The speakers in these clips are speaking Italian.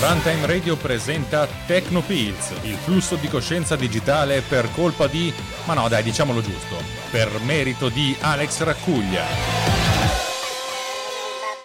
Runtime Radio presenta Tecnopills, il flusso di coscienza digitale per colpa di, ma no dai diciamolo giusto, per merito di Alex Raccuglia.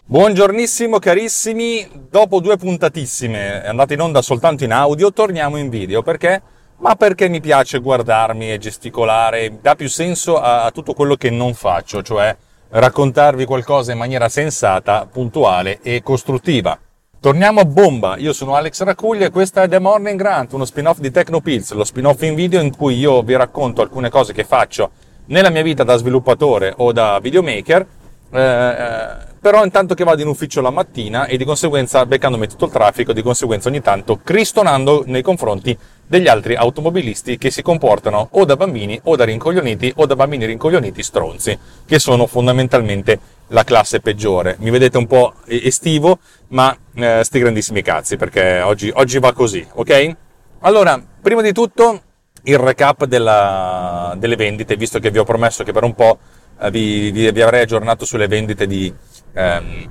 Buongiornissimo carissimi, dopo due puntatissime andate in onda soltanto in audio, torniamo in video perché? Ma perché mi piace guardarmi e gesticolare, dà più senso a, a tutto quello che non faccio, cioè raccontarvi qualcosa in maniera sensata, puntuale e costruttiva. Torniamo a bomba, io sono Alex Racuglia e questa è The Morning Grant, uno spin-off di Tecnopills, lo spin-off in video in cui io vi racconto alcune cose che faccio nella mia vita da sviluppatore o da videomaker, eh, però intanto che vado in ufficio la mattina e di conseguenza beccandomi tutto il traffico, di conseguenza ogni tanto cristonando nei confronti degli altri automobilisti che si comportano o da bambini o da rincoglioniti o da bambini rincoglioniti stronzi, che sono fondamentalmente la classe peggiore. Mi vedete un po' estivo, ma eh, sti grandissimi cazzi, perché oggi, oggi va così, ok? Allora, prima di tutto il recap della, delle vendite, visto che vi ho promesso che per un po' eh, vi, vi, vi, avrei aggiornato sulle vendite di, ehm,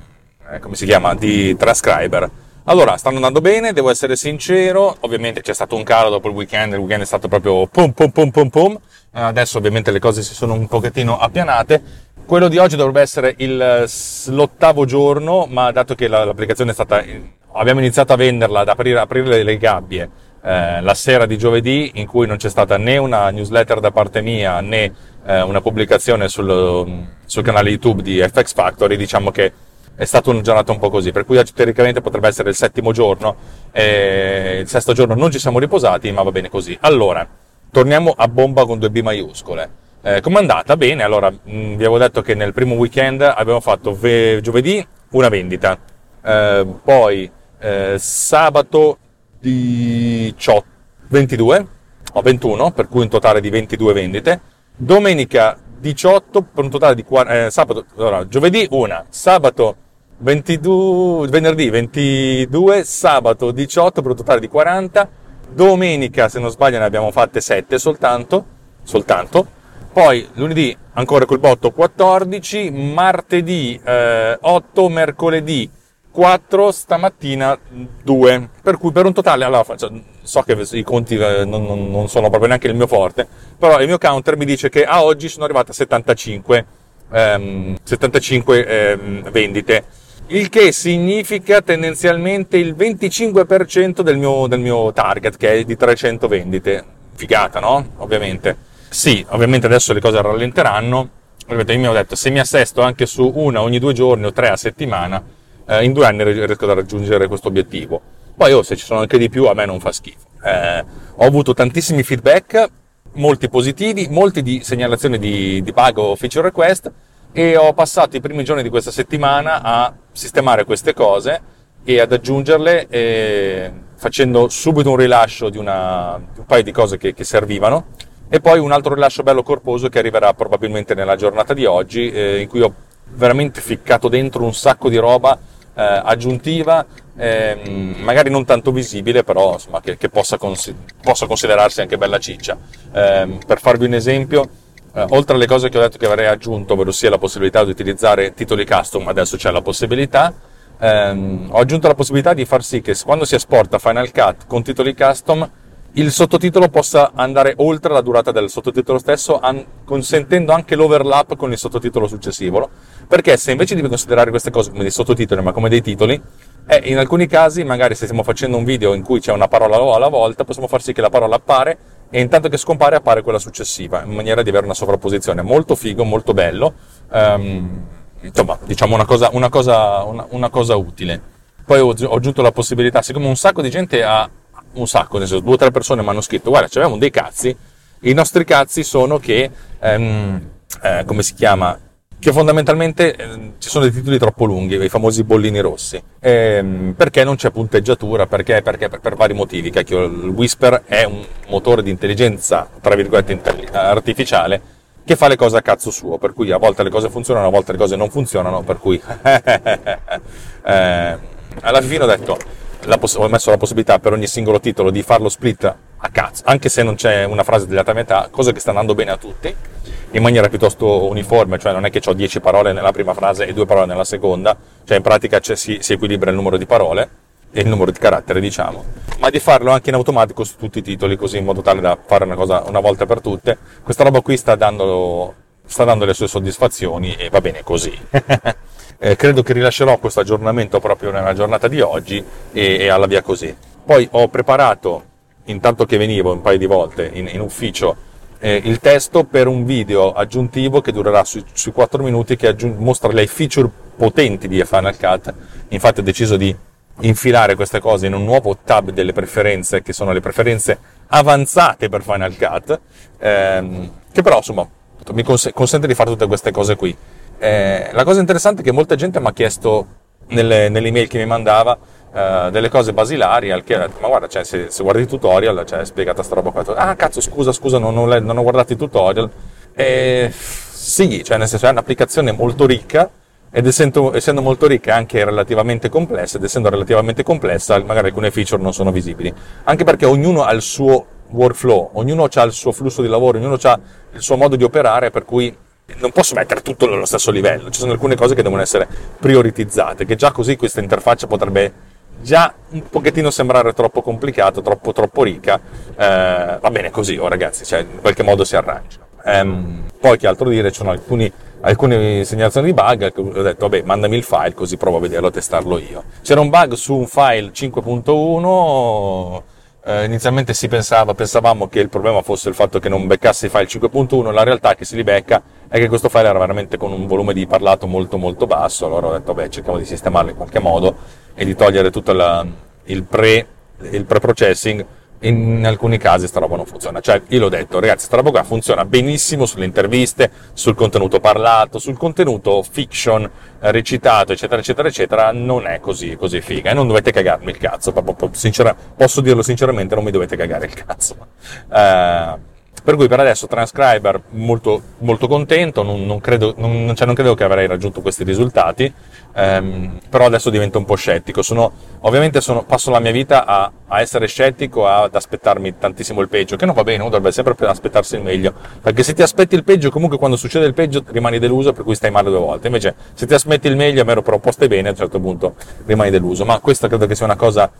eh, come si chiama, di Transcriber. Allora, stanno andando bene, devo essere sincero, ovviamente c'è stato un calo dopo il weekend, il weekend è stato proprio pum pum pum pum pum, eh, adesso ovviamente le cose si sono un pochettino appianate, quello di oggi dovrebbe essere il, l'ottavo giorno, ma dato che l'applicazione è stata, abbiamo iniziato a venderla, ad aprire, aprire le gabbie eh, la sera di giovedì, in cui non c'è stata né una newsletter da parte mia né eh, una pubblicazione sul, sul canale YouTube di FX Factory, diciamo che è stata una giornata un po' così, per cui teoricamente potrebbe essere il settimo giorno, e il sesto giorno non ci siamo riposati, ma va bene così. Allora, torniamo a bomba con due B maiuscole. Eh, com'è andata? Bene, allora mh, mm, vi avevo detto che nel primo weekend abbiamo fatto ve- giovedì una vendita, eh, poi eh, sabato 18, 22 o 21, per cui un totale di 22 vendite, domenica 18 per un totale di 40, eh, sabato, allora, giovedì una, sabato 22, venerdì 22, sabato 18 per un totale di 40, domenica se non sbaglio ne abbiamo fatte 7 soltanto, soltanto. Poi lunedì ancora col botto 14, martedì eh, 8, mercoledì 4, stamattina 2. Per cui per un totale, allora faccio, so che i conti eh, non, non, non, sono proprio neanche il mio forte, però il mio counter mi dice che a oggi sono arrivato a 75, ehm, 75 ehm, vendite. Il che significa tendenzialmente il 25% del mio, del mio target, che è di 300 vendite. Figata, no? Ovviamente. Sì, ovviamente adesso le cose rallenteranno. Ovviamente io mi ho detto, se mi assesto anche su una ogni due giorni o tre a settimana, eh, in due anni riesco a raggiungere questo obiettivo. Poi oh, se ci sono anche di più, a me non fa schifo. Eh, ho avuto tantissimi feedback, molti positivi, molti di segnalazioni di, di bug o feature request e ho passato i primi giorni di questa settimana a sistemare queste cose e ad aggiungerle eh, facendo subito un rilascio di, una, di un paio di cose che, che servivano e poi un altro rilascio bello corposo che arriverà probabilmente nella giornata di oggi, eh, in cui ho veramente ficcato dentro un sacco di roba eh, aggiuntiva, eh, magari non tanto visibile, però insomma, che, che possa, cons- possa, considerarsi anche bella ciccia. Ehm, per farvi un esempio, eh, oltre alle cose che ho detto che avrei aggiunto, ovvero sia la possibilità di utilizzare titoli custom, adesso c'è la possibilità, ehm, ho aggiunto la possibilità di far sì che quando si esporta Final Cut con titoli custom, il sottotitolo possa andare oltre la durata del sottotitolo stesso, an- consentendo anche l'overlap con il sottotitolo successivo. Perché se invece di considerare queste cose come dei sottotitoli, ma come dei titoli, eh, in alcuni casi, magari se stiamo facendo un video in cui c'è una parola alla volta, possiamo far sì che la parola appare e intanto che scompare appare quella successiva, in maniera di avere una sovrapposizione. Molto figo, molto bello. Um, insomma, diciamo una cosa, una cosa, una, una cosa utile. Poi ho, ho aggiunto la possibilità, siccome un sacco di gente ha un sacco, nel senso due o tre persone mi hanno scritto, guarda, avevamo dei cazzi, i nostri cazzi sono che, ehm, eh, come si chiama, che fondamentalmente eh, ci sono dei titoli troppo lunghi, i famosi bollini rossi, ehm, perché non c'è punteggiatura, perché, perché? Per, per, vari motivi, cacchio, il Whisper è un motore di intelligenza, tra virgolette, artificiale, che fa le cose a cazzo suo, per cui a volte le cose funzionano, a volte le cose non funzionano, per cui eh, alla fine ho detto, poss- ho messo la possibilità per ogni singolo titolo di farlo split a cazzo, anche se non c'è una frase tagliata a metà, cosa che sta andando bene a tutti, in maniera piuttosto uniforme, cioè non è che ho 10 parole nella prima frase e 2 parole nella seconda, cioè in pratica si, si equilibra il numero di parole e il numero di caratteri, diciamo, ma di farlo anche in automatico su tutti i titoli, così in modo tale da fare una cosa una volta per tutte. Questa roba qui sta dando, sta dando le sue soddisfazioni e va bene così. eh, credo che rilascerò questo aggiornamento proprio nella giornata di oggi e, e alla via così. Poi ho preparato, intanto che venivo un paio di volte in, in ufficio, eh, il testo per un video aggiuntivo che durerà sui, sui 4 minuti che aggiung- mostra le feature potenti di Final Cut. Infatti ho deciso di infilare queste cose in un nuovo tab delle preferenze che sono le preferenze avanzate per Final Cut, ehm, che però insomma mi cons- consente di fare tutte queste cose qui. Eh, la cosa interessante è che molta gente mi ha chiesto nelle, nelle email che mi mandava Uh, delle cose basilari al che ho detto ma guarda cioè, se, se, guardi i tutorial cioè, è spiegata sta roba qua ah cazzo scusa scusa non, non, non ho guardato i tutorial e sì cioè nel senso è un'applicazione molto ricca ed essendo, essendo, molto ricca anche relativamente complessa ed essendo relativamente complessa magari alcune feature non sono visibili. Anche perché ognuno ha il suo workflow ognuno ha il suo flusso di lavoro ognuno ha il suo modo di operare per cui non posso mettere tutto allo stesso livello ci sono alcune cose che devono essere prioritizzate che già così questa interfaccia potrebbe già un pochettino sembrare troppo complicato, troppo, troppo ricca, eh, va bene così, oh ragazzi, cioè, in qualche modo si arrangia. Um, poi che altro dire, ci sono alcuni, alcune segnalazioni di bug, ho detto vabbè mandami il file così provo a vederlo, a testarlo io. C'era un bug su un file 5.1, eh, inizialmente si pensava, pensavamo che il problema fosse il fatto che non beccasse i file 5.1, la realtà è che se li becca è che questo file era veramente con un volume di parlato molto molto basso, allora ho detto vabbè cerchiamo di sistemarlo in qualche modo e di togliere tutto la, il, pre, il pre-processing, in alcuni casi sta roba non funziona. Cioè, io l'ho detto, ragazzi, sta roba qua funziona benissimo sulle interviste, sul contenuto parlato, sul contenuto fiction, eh, recitato, eccetera, eccetera, eccetera, non è così, così figa. E non dovete cagarmi il cazzo, posso dirlo sinceramente, non mi dovete cagare il cazzo. Uh, per cui per adesso Transcriber molto, molto contento, non, non, credo, non, cioè non, credo, che avrei raggiunto questi risultati, ehm, però adesso divento un po' scettico. Sono, ovviamente sono, passo la mia vita a, a, essere scettico, ad aspettarmi tantissimo il peggio, che non va bene, uno dovrebbe sempre aspettarsi il meglio, perché se ti aspetti il peggio, comunque quando succede il peggio rimani deluso, per cui stai male due volte. Invece se ti aspetti il meglio, a meno però stai bene, a un certo punto rimani deluso. Ma questa credo che sia una cosa...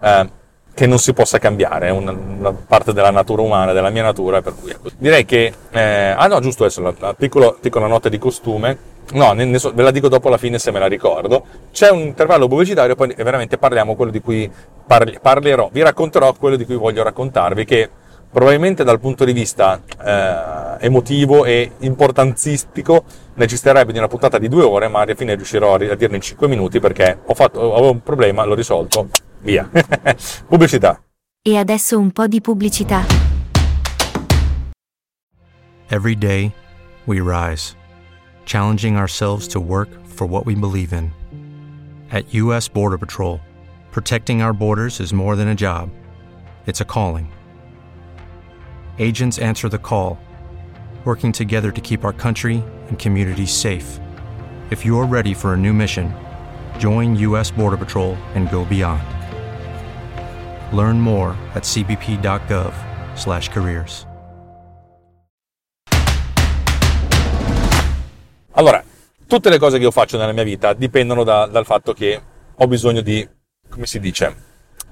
Eh, che non si possa cambiare, è una, una, parte della natura umana, della mia natura, per cui ecco. direi che, eh, ah no, giusto adesso, la, la piccola, piccola nota di costume, no, ne, ne so, ve la dico dopo alla fine se me la ricordo, c'è un intervallo pubblicitario, poi veramente parliamo quello di cui parli, parlerò, vi racconterò quello di cui voglio raccontarvi, che probabilmente dal punto di vista eh, emotivo e importanzistico necessiterebbe di una puntata di due ore, ma alla fine riuscirò a dirne in cinque minuti perché ho fatto, avevo un problema, l'ho risolto, Via. pubblicità. E adesso un po' di pubblicità. Every day we rise, challenging ourselves to work for what we believe in. At US Border Patrol, protecting our borders is more than a job. It's a calling. Agents answer the call, working together to keep our country and communities safe. If you're ready for a new mission, join US Border Patrol and go beyond. Learn more at cbp.gov/careers. Allora, tutte le cose che io faccio nella mia vita dipendono da, dal fatto che ho bisogno di, come si dice,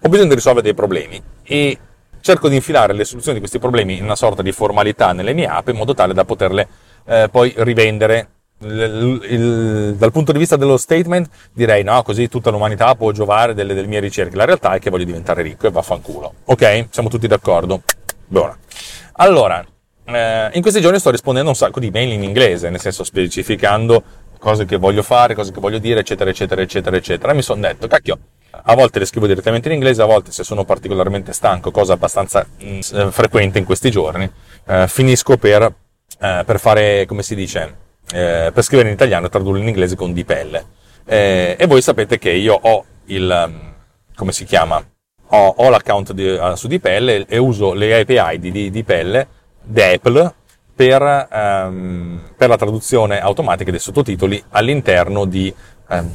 ho bisogno di risolvere dei problemi e cerco di infilare le soluzioni di questi problemi in una sorta di formalità nelle mie app in modo tale da poterle eh, poi rivendere il, il, dal punto di vista dello statement direi no, così tutta l'umanità può giovare delle, delle, mie ricerche. La realtà è che voglio diventare ricco e vaffanculo. Ok? Siamo tutti d'accordo? Buona. Allora, eh, in questi giorni sto rispondendo a un sacco di mail in inglese, nel senso specificando cose che voglio fare, cose che voglio dire, eccetera, eccetera, eccetera, eccetera. E mi sono detto, cacchio, a volte le scrivo direttamente in inglese, a volte se sono particolarmente stanco, cosa abbastanza mh, mm, frequente in questi giorni, eh, finisco per, eh, per fare, come si dice, eh, per scrivere in italiano e tradurlo in inglese con dipelle. Eh, e voi sapete che io ho il, um, come si chiama? Ho, ho l'account di, uh, su Dipelle e uso le API di, di Dipelle, d'Apple, per, um, per, la traduzione automatica dei sottotitoli all'interno di, um,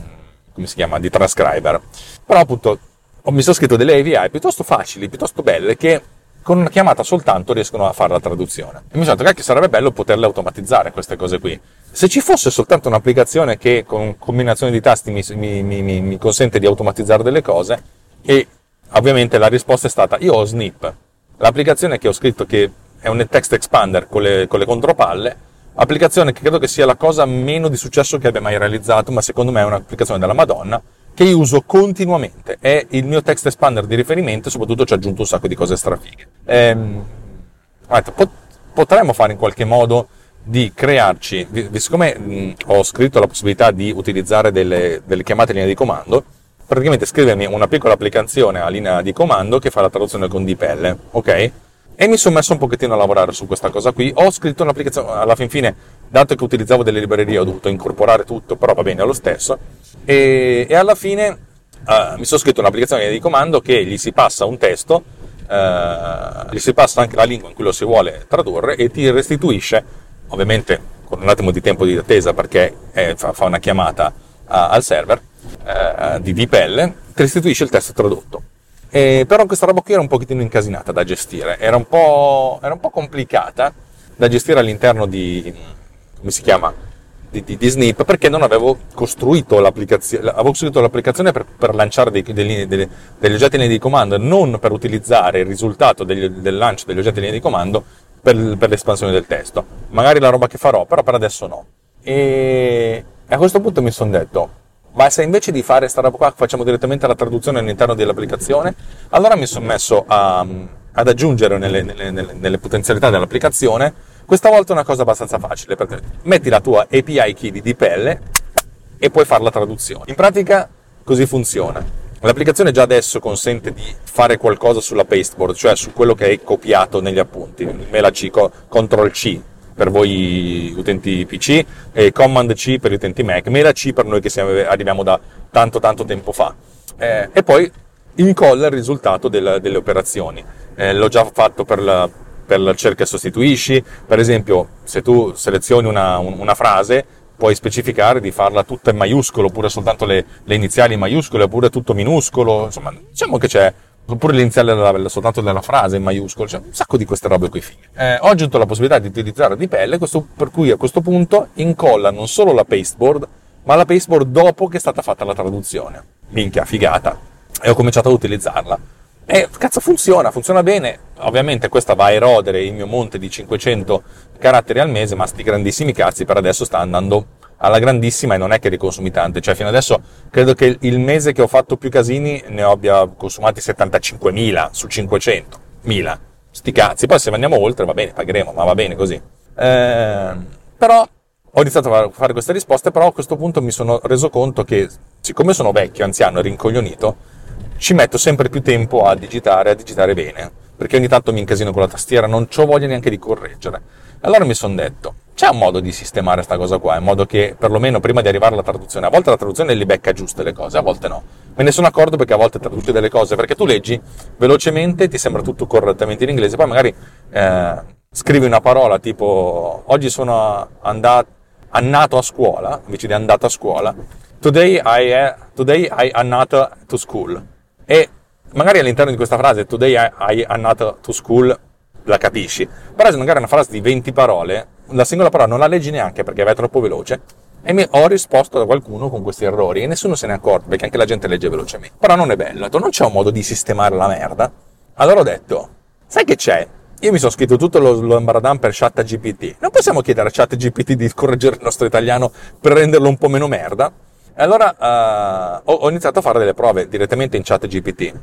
come si chiama, di Transcriber. Però appunto mi sono scritto delle API piuttosto facili, piuttosto belle, che con una chiamata soltanto riescono a fare la traduzione. E mi sono detto che sarebbe bello poterle automatizzare queste cose qui. Se ci fosse soltanto un'applicazione che con combinazione di tasti mi, mi, mi, mi consente di automatizzare delle cose, e ovviamente la risposta è stata io ho Snip, l'applicazione che ho scritto che è un text expander con le, con le contropalle, applicazione che credo che sia la cosa meno di successo che abbia mai realizzato, ma secondo me è un'applicazione della Madonna, che io uso continuamente. È il mio text expander di riferimento e soprattutto ci ho aggiunto un sacco di cose strafighe. Ehm, potremmo fare in qualche modo di crearci, siccome ho scritto la possibilità di utilizzare delle, delle chiamate in linea di comando, praticamente scrivermi una piccola applicazione a linea di comando che fa la traduzione con dipelle, ok? E mi sono messo un pochettino a lavorare su questa cosa qui. Ho scritto un'applicazione, alla fin fine, dato che utilizzavo delle librerie, ho dovuto incorporare tutto, però va bene lo stesso. E, e alla fine uh, mi sono scritto un'applicazione di comando che gli si passa un testo, uh, gli si passa anche la lingua in cui lo si vuole tradurre e ti restituisce, ovviamente con un attimo di tempo di attesa perché è, fa, fa, una chiamata uh, al server di DeepL, ti restituisce il testo tradotto. E, però questa roba qui era un pochettino incasinata da gestire, era un po', era un po complicata da gestire all'interno di, come si chiama, di, di, di Snip perché non avevo costruito l'applicazione, avevo costruito l'applicazione per, per lanciare dei, dei, dei, degli oggetti in linea di comando, non per utilizzare il risultato degli, del lancio degli oggetti in linea di comando per, per l'espansione del testo. Magari la roba che farò, però per adesso no. E a questo punto mi sono detto, ma se invece di fare questa roba qua facciamo direttamente la traduzione all'interno dell'applicazione, allora mi sono messo a, ad aggiungere nelle, nelle, nelle, nelle, potenzialità dell'applicazione questa volta una cosa abbastanza facile, perché metti la tua API key di DPL e puoi fare la traduzione. In pratica così funziona. L'applicazione già adesso consente di fare qualcosa sulla pasteboard, cioè su quello che hai copiato negli appunti. Me la C, Ctrl C, per voi utenti PC e Command C per gli utenti Mac, Mela C per noi che siamo, arriviamo da tanto tanto tempo fa. Eh, e poi incolla il risultato del, delle operazioni. Eh, l'ho già fatto per la, per la cerca e sostituisci, per esempio se tu selezioni una, una frase puoi specificare di farla tutta in maiuscolo oppure soltanto le, le iniziali in maiuscolo oppure tutto minuscolo, insomma diciamo che c'è oppure l'iniziale della, soltanto della frase in maiuscolo, cioè un sacco di queste robe qui fighe. Eh, ho aggiunto la possibilità di utilizzare di pelle, questo, per cui a questo punto incolla non solo la pasteboard, ma la pasteboard dopo che è stata fatta la traduzione. Minchia, figata. E ho cominciato ad utilizzarla. E cazzo funziona, funziona bene. Ovviamente questa va a erodere il mio monte di 500 caratteri al mese, ma sti grandissimi cazzi per adesso sta andando alla grandissima e non è che riconsumi tante, cioè fino adesso credo che il mese che ho fatto più casini ne abbia consumati 75.000 su 500.000. Sti cazzi, poi se andiamo oltre va bene, pagheremo, ma va bene così. Eh, però ho iniziato a fare queste risposte, però a questo punto mi sono reso conto che siccome sono vecchio, anziano e rincoglionito, ci metto sempre più tempo a digitare, a digitare bene, perché ogni tanto mi incasino con la tastiera, non ho voglia neanche di correggere. Allora mi sono detto, c'è un modo di sistemare questa cosa qua, in modo che perlomeno prima di arrivare alla traduzione, a volte la traduzione li becca giuste le cose, a volte no. Me ne sono accorto perché a volte traduci delle cose, perché tu leggi velocemente, ti sembra tutto correttamente in inglese, poi magari eh, scrivi una parola tipo oggi sono andato, andato a scuola, invece di andato a scuola, today I, today I andato to school. E magari all'interno di questa frase, today I, I andato to school, la capisci. Però se magari è una frase di 20 parole, la singola parola non la leggi neanche perché va troppo veloce, e mi ho risposto da qualcuno con questi errori e nessuno se ne è accorto perché anche la gente legge velocemente. Però non è bello, ho detto, non c'è un modo di sistemare la merda. Allora ho detto, sai che c'è? Io mi sono scritto tutto lo, lo embaradan per chat GPT. Non possiamo chiedere a chat GPT di correggere il nostro italiano per renderlo un po' meno merda? E allora uh, ho, ho, iniziato a fare delle prove direttamente in chat GPT.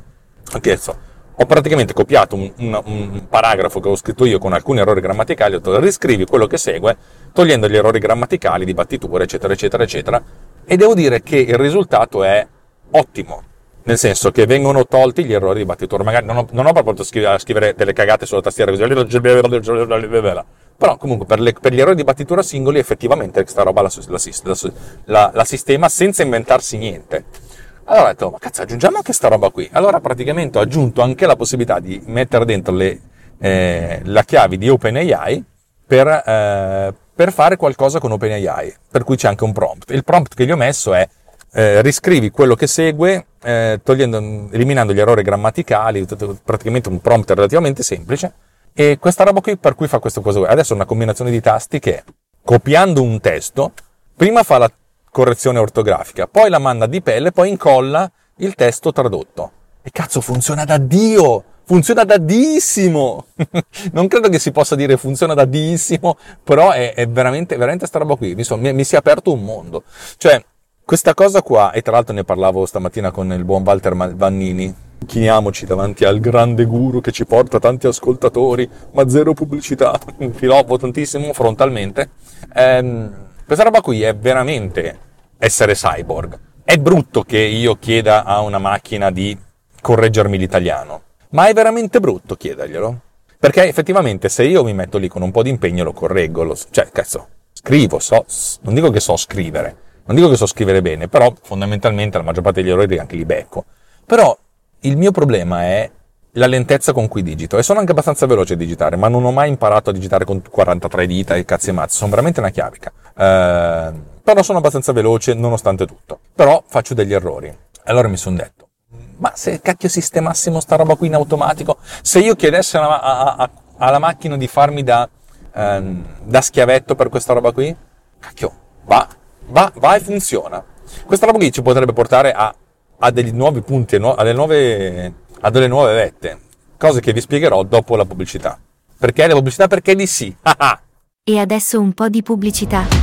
Ho chiesto, ho praticamente copiato un, un, un, paragrafo che ho scritto io con alcuni errori grammaticali, ho detto riscrivi quello che segue, togliendo gli errori grammaticali, di battiture, eccetera, eccetera, eccetera, e devo dire che il risultato è ottimo, nel senso che vengono tolti gli errori di battitura. Magari non ho, non ho proprio scrivere, scrivere delle cagate sulla tastiera così, Però comunque per, le, per gli errori di battitura singoli effettivamente questa roba la, la, la, la sistema senza inventarsi niente. Allora ho detto, ma cazzo, aggiungiamo anche sta roba qui. Allora praticamente ho aggiunto anche la possibilità di mettere dentro le, eh, la chiave di OpenAI per, eh, per fare qualcosa con OpenAI, per cui c'è anche un prompt. Il prompt che gli ho messo è eh, riscrivi quello che segue, eh, togliendo, eliminando gli errori grammaticali, praticamente un prompt relativamente semplice. E questa roba qui per cui fa questo cosa. Adesso è una combinazione di tasti che, copiando un testo, prima fa la correzione ortografica, poi la manda di pelle, poi incolla il testo tradotto. E cazzo, funziona da Dio! Funziona da Dissimo! non credo che si possa dire funziona da Dissimo, però è, è veramente, veramente sta roba qui. Mi, so, mi, mi si è aperto un mondo. Cioè, questa cosa qua, e tra l'altro ne parlavo stamattina con il buon Walter Vannini, chiniamoci davanti al grande guru che ci porta tanti ascoltatori, ma zero pubblicità, filopo tantissimo frontalmente. Ehm, questa roba qui è veramente essere cyborg. È brutto che io chieda a una macchina di correggermi l'italiano, ma è veramente brutto chiederglielo. Perché effettivamente se io mi metto lì con un po' di impegno lo correggo, lo, cioè cazzo, scrivo, so, non dico che so scrivere, non dico che so scrivere bene, però fondamentalmente la maggior parte degli errori anche li becco. Però il mio problema è la lentezza con cui digito e sono anche abbastanza veloce a digitare, ma non ho mai imparato a digitare con 43 dita e cazzi e mazzi, sono veramente una chiavica. Eh, però sono abbastanza veloce nonostante tutto. Però faccio degli errori. Allora mi sono detto, ma se cacchio sistemassimo sta roba qui in automatico, se io chiedessi a, a, a, alla macchina di farmi da, ehm, da schiavetto per questa roba qui, cacchio, va, va, va e funziona. Questa roba qui ci potrebbe portare a, a degli nuovi punti, nuove a delle nuove vette, cose che vi spiegherò dopo la pubblicità. Perché la pubblicità? Perché di sì. e adesso un po' di pubblicità.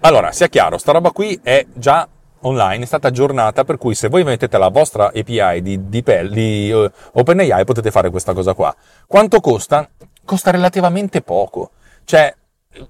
Allora, sia chiaro, sta roba qui è già online, è stata aggiornata, per cui se voi mettete la vostra API di, di, di uh, OpenAI potete fare questa cosa qua. Quanto costa? Costa relativamente poco. Cioè,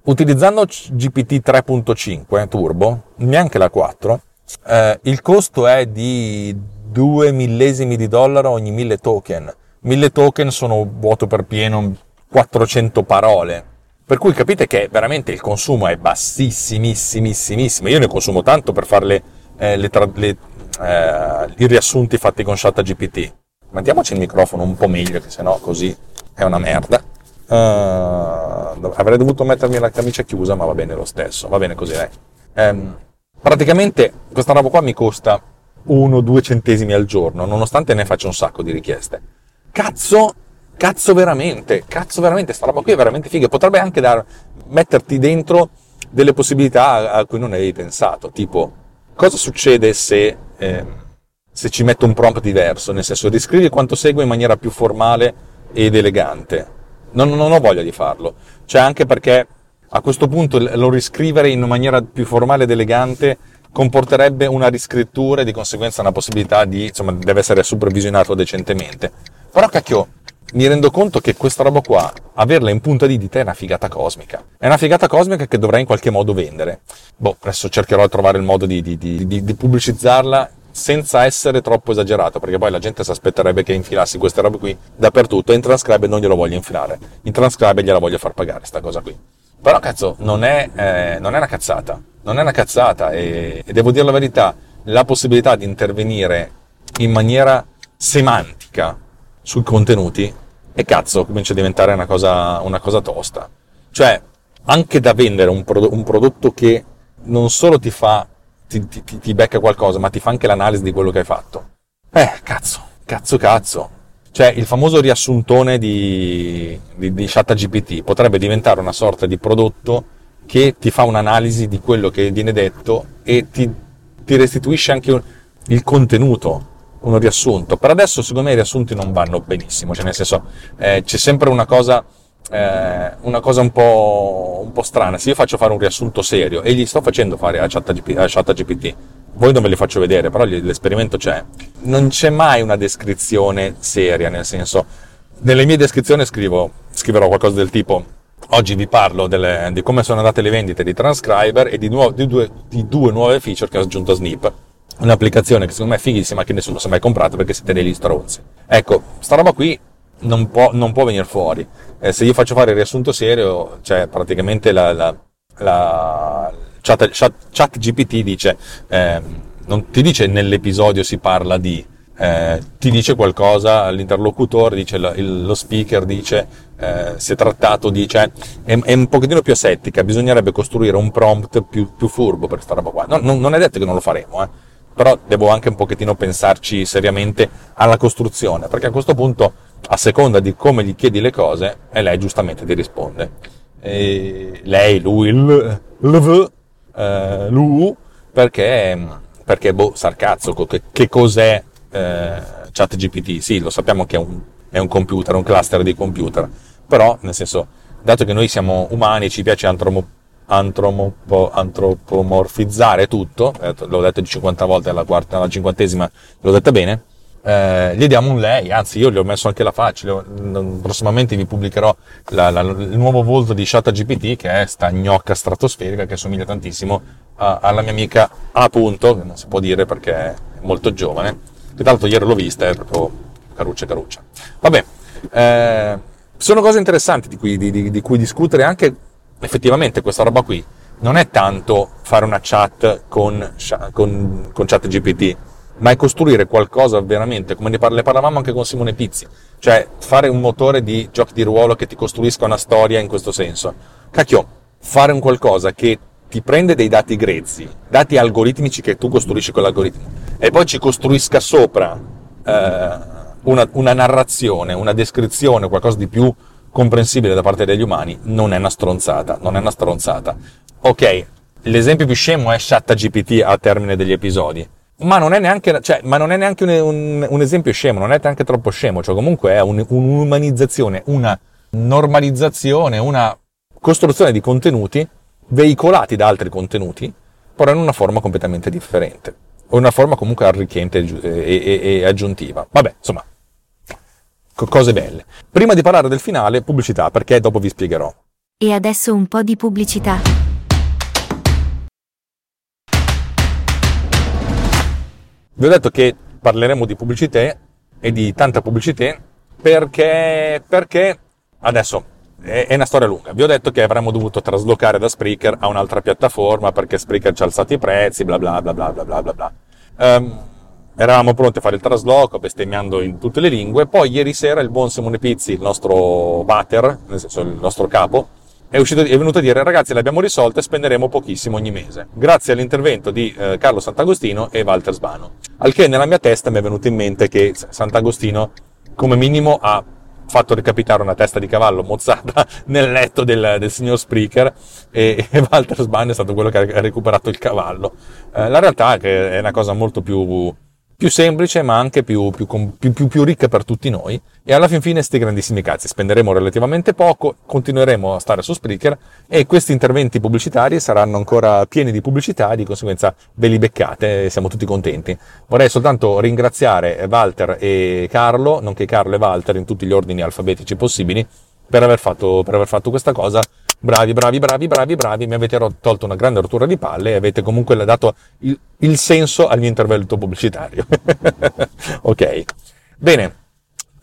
utilizzando GPT 3.5 Turbo, neanche la 4, eh, il costo è di 2 millesimi di dollaro ogni 1000 token. 1000 token sono vuoto per pieno 400 parole per cui capite che veramente il consumo è bassissimissimissimo. Io ne consumo tanto per fare le, eh, le, le, eh, i riassunti fatti con ChatGPT. Mettiamoci il microfono un po' meglio, che sennò così è una merda. Uh, avrei dovuto mettermi la camicia chiusa, ma va bene lo stesso. Va bene così, dai. Um, praticamente questa roba qua mi costa 1-2 centesimi al giorno, nonostante ne faccia un sacco di richieste. Cazzo, Cazzo veramente, cazzo veramente, sta roba qui è veramente figa. Potrebbe anche dar, metterti dentro delle possibilità a cui non avevi pensato, tipo cosa succede se, eh, se ci metto un prompt diverso, nel senso riscrivi quanto segue in maniera più formale ed elegante. Non, non ho voglia di farlo, cioè anche perché a questo punto lo riscrivere in maniera più formale ed elegante comporterebbe una riscrittura e di conseguenza una possibilità di, insomma, deve essere supervisionato decentemente. Però cacchio, mi rendo conto che questa roba qua, averla in punta di dita è una figata cosmica. È una figata cosmica che dovrei in qualche modo vendere. Boh, adesso cercherò di trovare il modo di, di, di, di pubblicizzarla senza essere troppo esagerato, perché poi la gente si aspetterebbe che infilassi queste robe qui dappertutto e in transcribe non glielo voglio infilare. In transcribe gliela voglio far pagare, sta cosa qui. Però cazzo, non è, eh, non è una cazzata. Non è una cazzata e, e devo dire la verità, la possibilità di intervenire in maniera semantica sui contenuti e cazzo comincia a diventare una cosa, una cosa tosta. Cioè, anche da vendere un, pro- un prodotto che non solo ti fa, ti, ti, ti, becca qualcosa, ma ti fa anche l'analisi di quello che hai fatto. Eh, cazzo, cazzo, cazzo. Cioè, il famoso riassuntone di, di, di ChatGPT potrebbe diventare una sorta di prodotto che ti fa un'analisi di quello che viene detto e ti, ti restituisce anche il contenuto un riassunto. Per adesso, secondo me, i riassunti non vanno benissimo, cioè nel senso, eh, c'è sempre una cosa, eh, una cosa un, po', un po' strana. Se io faccio fare un riassunto serio e gli sto facendo fare a ChatGPT, a ChatGPT voi non ve li faccio vedere, però l'esperimento c'è. Non c'è mai una descrizione seria, nel senso, nelle mie descrizioni scrivo, scriverò qualcosa del tipo, oggi vi parlo delle, di come sono andate le vendite di Transcriber e di, nuove, di, due, di due nuove feature che ha aggiunto Snip un'applicazione che secondo me è fighissima che nessuno si è mai comprato perché siete degli stronzi. Ecco, sta roba qui non può, non può venire fuori. Eh, se io faccio fare il riassunto serio, cioè praticamente la, la, la chat, chat, chat, GPT dice, eh, non ti dice nell'episodio si parla di, eh, ti dice qualcosa, l'interlocutore dice, lo speaker dice, eh, si è trattato, dice, è, è, un pochettino più asettica, bisognerebbe costruire un prompt più, più furbo per questa roba qua. No, non, non è detto che non lo faremo, eh però devo anche un pochettino pensarci seriamente alla costruzione, perché a questo punto, a seconda di come gli chiedi le cose, e lei giustamente ti risponde. E lei, lui, il, il, eh, lui, perché, perché boh, sarcazzo, che, che cos'è eh, ChatGPT? Sì, lo sappiamo che è un, è un computer, un cluster di computer, però, nel senso, dato che noi siamo umani, ci piace antropo, antropomorfizzare tutto, eh, l'ho detto di 50 volte alla, quarta, alla cinquantesima, l'ho detta bene, eh, gli diamo un lei, anzi io gli ho messo anche la faccia, prossimamente vi pubblicherò la, la, il nuovo volto di GPT che è sta gnocca stratosferica che somiglia tantissimo a, alla mia amica A punto, che non si può dire perché è molto giovane, che tra l'altro ieri l'ho vista, è proprio caruccia caruccia. Vabbè, eh, sono cose interessanti di cui, di, di, di cui discutere anche effettivamente questa roba qui non è tanto fare una chat con, con, con chat GPT, ma è costruire qualcosa veramente, come ne parlavamo anche con Simone Pizzi, cioè fare un motore di giochi di ruolo che ti costruisca una storia in questo senso. Cacchio, fare un qualcosa che ti prende dei dati grezzi, dati algoritmici che tu costruisci con l'algoritmo, e poi ci costruisca sopra eh, una, una narrazione, una descrizione, qualcosa di più comprensibile da parte degli umani, non è una stronzata, non è una stronzata. Ok, l'esempio più scemo è ChatGPT a termine degli episodi, ma non è neanche, cioè, non è neanche un, un, un, esempio scemo, non è neanche troppo scemo, cioè comunque è un, un'umanizzazione, una normalizzazione, una costruzione di contenuti veicolati da altri contenuti, però in una forma completamente differente, o in una forma comunque arricchente e, e, e aggiuntiva. Vabbè, insomma, cose belle. Prima di parlare del finale, pubblicità, perché dopo vi spiegherò. E adesso un po' di pubblicità. Vi ho detto che parleremo di pubblicità e di tanta pubblicità perché, perché adesso è, una storia lunga. Vi ho detto che avremmo dovuto traslocare da Spreaker a un'altra piattaforma perché Spreaker ci ha alzato i prezzi, bla bla bla bla bla bla bla. Um, Eravamo pronti a fare il trasloco, bestemmiando in tutte le lingue. Poi ieri sera il buon Simone Pizzi, il nostro bater, nel senso il nostro capo, è, uscito, è venuto a dire ragazzi l'abbiamo risolta e spenderemo pochissimo ogni mese. Grazie all'intervento di eh, Carlo Sant'Agostino e Walter Sbano. Al che nella mia testa mi è venuto in mente che Sant'Agostino come minimo ha fatto recapitare una testa di cavallo mozzata nel letto del, del signor Spreaker e, e, Walter Sbano è stato quello che ha recuperato il cavallo. Eh, la realtà è che è una cosa molto più più semplice ma anche più, più, più, più, ricca per tutti noi. E alla fin fine sti grandissimi cazzi. Spenderemo relativamente poco continueremo a stare su Spreaker e questi interventi pubblicitari saranno ancora pieni di pubblicità di conseguenza ve li beccate e siamo tutti contenti. Vorrei soltanto ringraziare Walter e Carlo nonché Carlo e Walter in tutti gli ordini alfabetici possibili per aver fatto, per aver fatto questa cosa bravi, bravi, bravi, bravi, bravi, mi avete tolto una grande rottura di palle e avete comunque dato il, il senso al mio intervento pubblicitario. ok. Bene.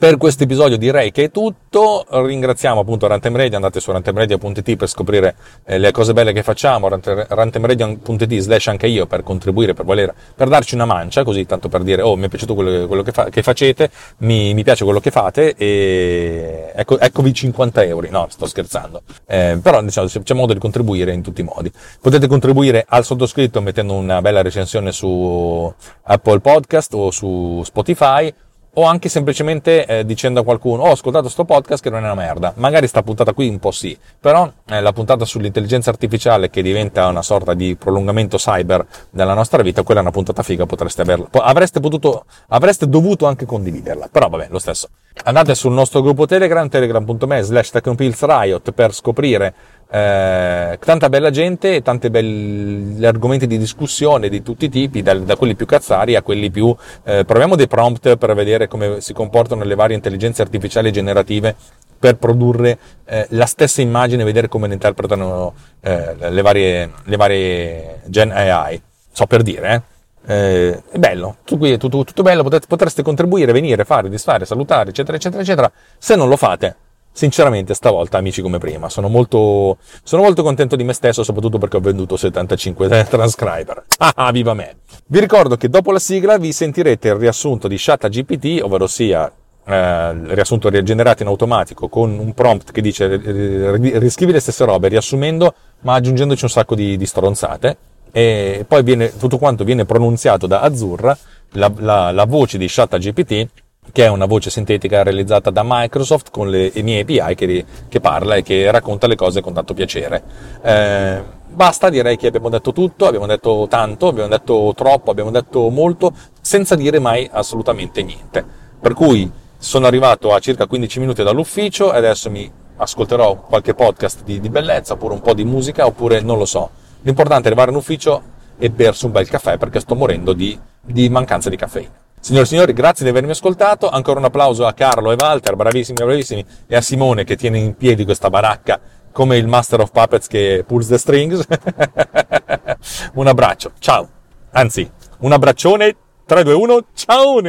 Per questo episodio direi che è tutto, ringraziamo appunto Runtime Radio, andate su runtimeradio.it per scoprire eh, le cose belle che facciamo, runtimeradio.it slash anche io per contribuire, per volere, per darci una mancia, così tanto per dire oh mi è piaciuto quello, quello che, fa, che, facete, mi, mi, piace quello che fate e ecco, eccovi 50 euro, no sto scherzando, eh, però diciamo, c'è modo di contribuire in tutti i modi. Potete contribuire al sottoscritto mettendo una bella recensione su Apple Podcast o su Spotify, o anche semplicemente eh, dicendo a qualcuno, oh, ho ascoltato sto podcast che non è una merda. Magari sta puntata qui un po' sì, però eh, la puntata sull'intelligenza artificiale che diventa una sorta di prolungamento cyber della nostra vita, quella è una puntata figa, potreste averla. Avreste potuto, avreste dovuto anche condividerla, però vabbè, lo stesso. Andate sul nostro gruppo Telegram, telegram.me slash Riot per scoprire eh, tanta bella gente e tanti belli argomenti di discussione di tutti i tipi, da, da quelli più cazzari a quelli più... Eh, proviamo dei prompt per vedere come si comportano le varie intelligenze artificiali generative per produrre eh, la stessa immagine e vedere come ne interpretano eh, le varie, le varie Gen AI. So per dire, eh. Eh, è bello, tutto, tutto, tutto bello, potreste contribuire, venire, fare, disfare, salutare, eccetera, eccetera, eccetera. Se non lo fate, sinceramente stavolta amici come prima. Sono molto, sono molto contento di me stesso, soprattutto perché ho venduto 75 transcriber. Ah, viva me! Vi ricordo che dopo la sigla vi sentirete il riassunto di GPT, ovvero sia eh, riassunto rigenerato in automatico con un prompt che dice riscrivi le stesse robe riassumendo ma aggiungendoci un sacco di, di stronzate e poi viene, tutto quanto viene pronunziato da Azzurra, la, la, la voce di GPT che è una voce sintetica realizzata da Microsoft con le, le mie API che, che, parla e che racconta le cose con tanto piacere. Eh, basta, direi che abbiamo detto tutto, abbiamo detto tanto, abbiamo detto troppo, abbiamo detto molto, senza dire mai assolutamente niente. Per cui sono arrivato a circa 15 minuti dall'ufficio e adesso mi ascolterò qualche podcast di, di bellezza, oppure un po' di musica, oppure non lo so. L'importante è arrivare in ufficio e bersi un bel caffè perché sto morendo di, di mancanza di caffeina. Signore e signori, grazie di avermi ascoltato. Ancora un applauso a Carlo e Walter, bravissimi, bravissimi, e a Simone che tiene in piedi questa baracca come il Master of Puppets che pulls the strings. un abbraccio, ciao. Anzi, un abbraccione. 3, 2, 1, ciao!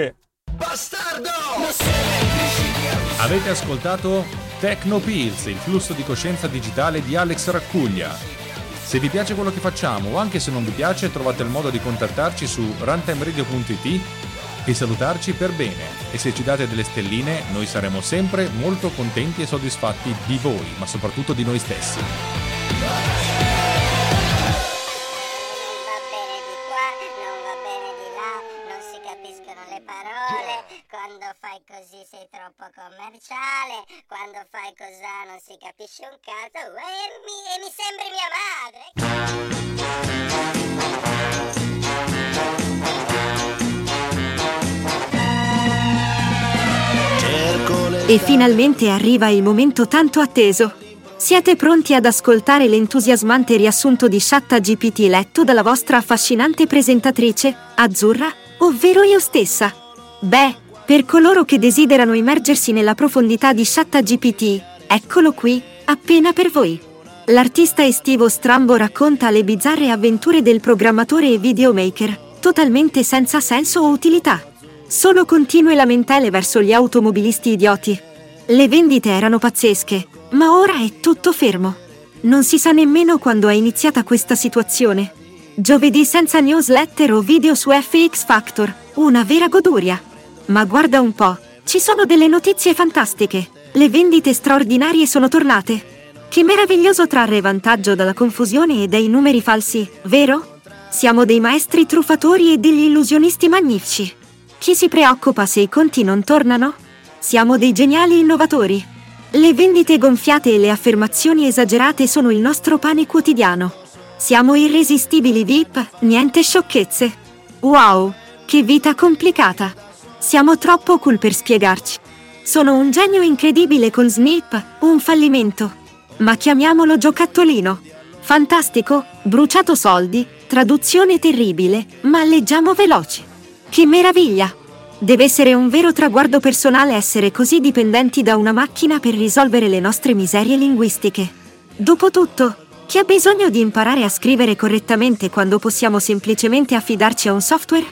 Bastardo! Avete ascoltato Techno Pills, il flusso di coscienza digitale di Alex Raccuglia. Se vi piace quello che facciamo o anche se non vi piace trovate il modo di contattarci su runtimeradio.it e salutarci per bene e se ci date delle stelline noi saremo sempre molto contenti e soddisfatti di voi, ma soprattutto di noi stessi. quando fai così sei troppo commerciale, quando fai così non si capisce un cazzo, e mi, e mi sembri mia madre. E finalmente arriva il momento tanto atteso. Siete pronti ad ascoltare l'entusiasmante riassunto di GPT letto dalla vostra affascinante presentatrice, Azzurra, ovvero io stessa? Beh, per coloro che desiderano immergersi nella profondità di GPT, eccolo qui, appena per voi. L'artista estivo Strambo racconta le bizzarre avventure del programmatore e videomaker, totalmente senza senso o utilità. Solo continue lamentele verso gli automobilisti idioti. Le vendite erano pazzesche, ma ora è tutto fermo. Non si sa nemmeno quando è iniziata questa situazione. Giovedì senza newsletter o video su FX Factor, una vera goduria. Ma guarda un po', ci sono delle notizie fantastiche. Le vendite straordinarie sono tornate. Che meraviglioso trarre vantaggio dalla confusione e dai numeri falsi, vero? Siamo dei maestri truffatori e degli illusionisti magnifici. Chi si preoccupa se i conti non tornano? Siamo dei geniali innovatori. Le vendite gonfiate e le affermazioni esagerate sono il nostro pane quotidiano. Siamo irresistibili VIP, niente sciocchezze. Wow, che vita complicata. Siamo troppo cool per spiegarci. Sono un genio incredibile con Snip, un fallimento. Ma chiamiamolo giocattolino. Fantastico, bruciato soldi, traduzione terribile, ma leggiamo veloci. Che meraviglia! Deve essere un vero traguardo personale essere così dipendenti da una macchina per risolvere le nostre miserie linguistiche. Dopotutto, chi ha bisogno di imparare a scrivere correttamente quando possiamo semplicemente affidarci a un software?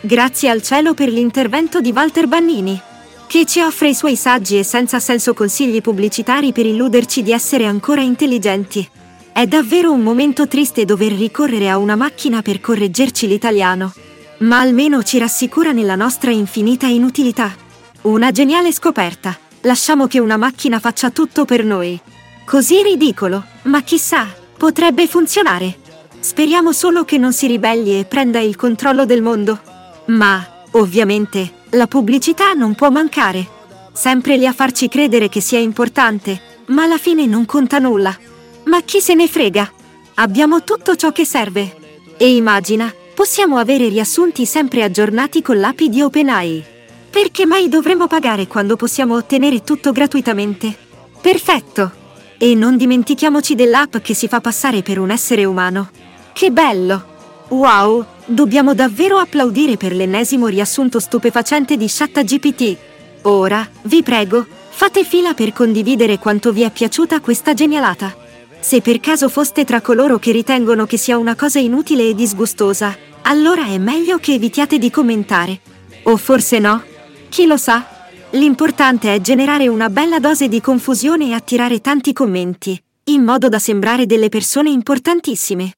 Grazie al cielo per l'intervento di Walter Bannini, che ci offre i suoi saggi e senza senso consigli pubblicitari per illuderci di essere ancora intelligenti. È davvero un momento triste dover ricorrere a una macchina per correggerci l'italiano ma almeno ci rassicura nella nostra infinita inutilità. Una geniale scoperta. Lasciamo che una macchina faccia tutto per noi. Così ridicolo, ma chissà, potrebbe funzionare. Speriamo solo che non si ribelli e prenda il controllo del mondo. Ma, ovviamente, La pubblicità non può mancare. Sempre lì a farci credere che sia importante, ma alla fine non conta nulla. Ma chi se ne frega? Abbiamo tutto ciò che serve. E immagina, possiamo avere riassunti sempre aggiornati con l'API di OpenAI. Perché mai dovremmo pagare quando possiamo ottenere tutto gratuitamente? Perfetto! E non dimentichiamoci dell'app che si fa passare per un essere umano. Che bello! Wow, dobbiamo davvero applaudire per l'ennesimo riassunto stupefacente di ChatGPT. Ora, vi prego, fate fila per condividere quanto vi è piaciuta questa genialata. Se per caso foste tra coloro che ritengono che sia una cosa inutile e disgustosa, allora è meglio che evitiate di commentare. O forse no? Chi lo sa? L'importante è generare una bella dose di confusione e attirare tanti commenti, in modo da sembrare delle persone importantissime.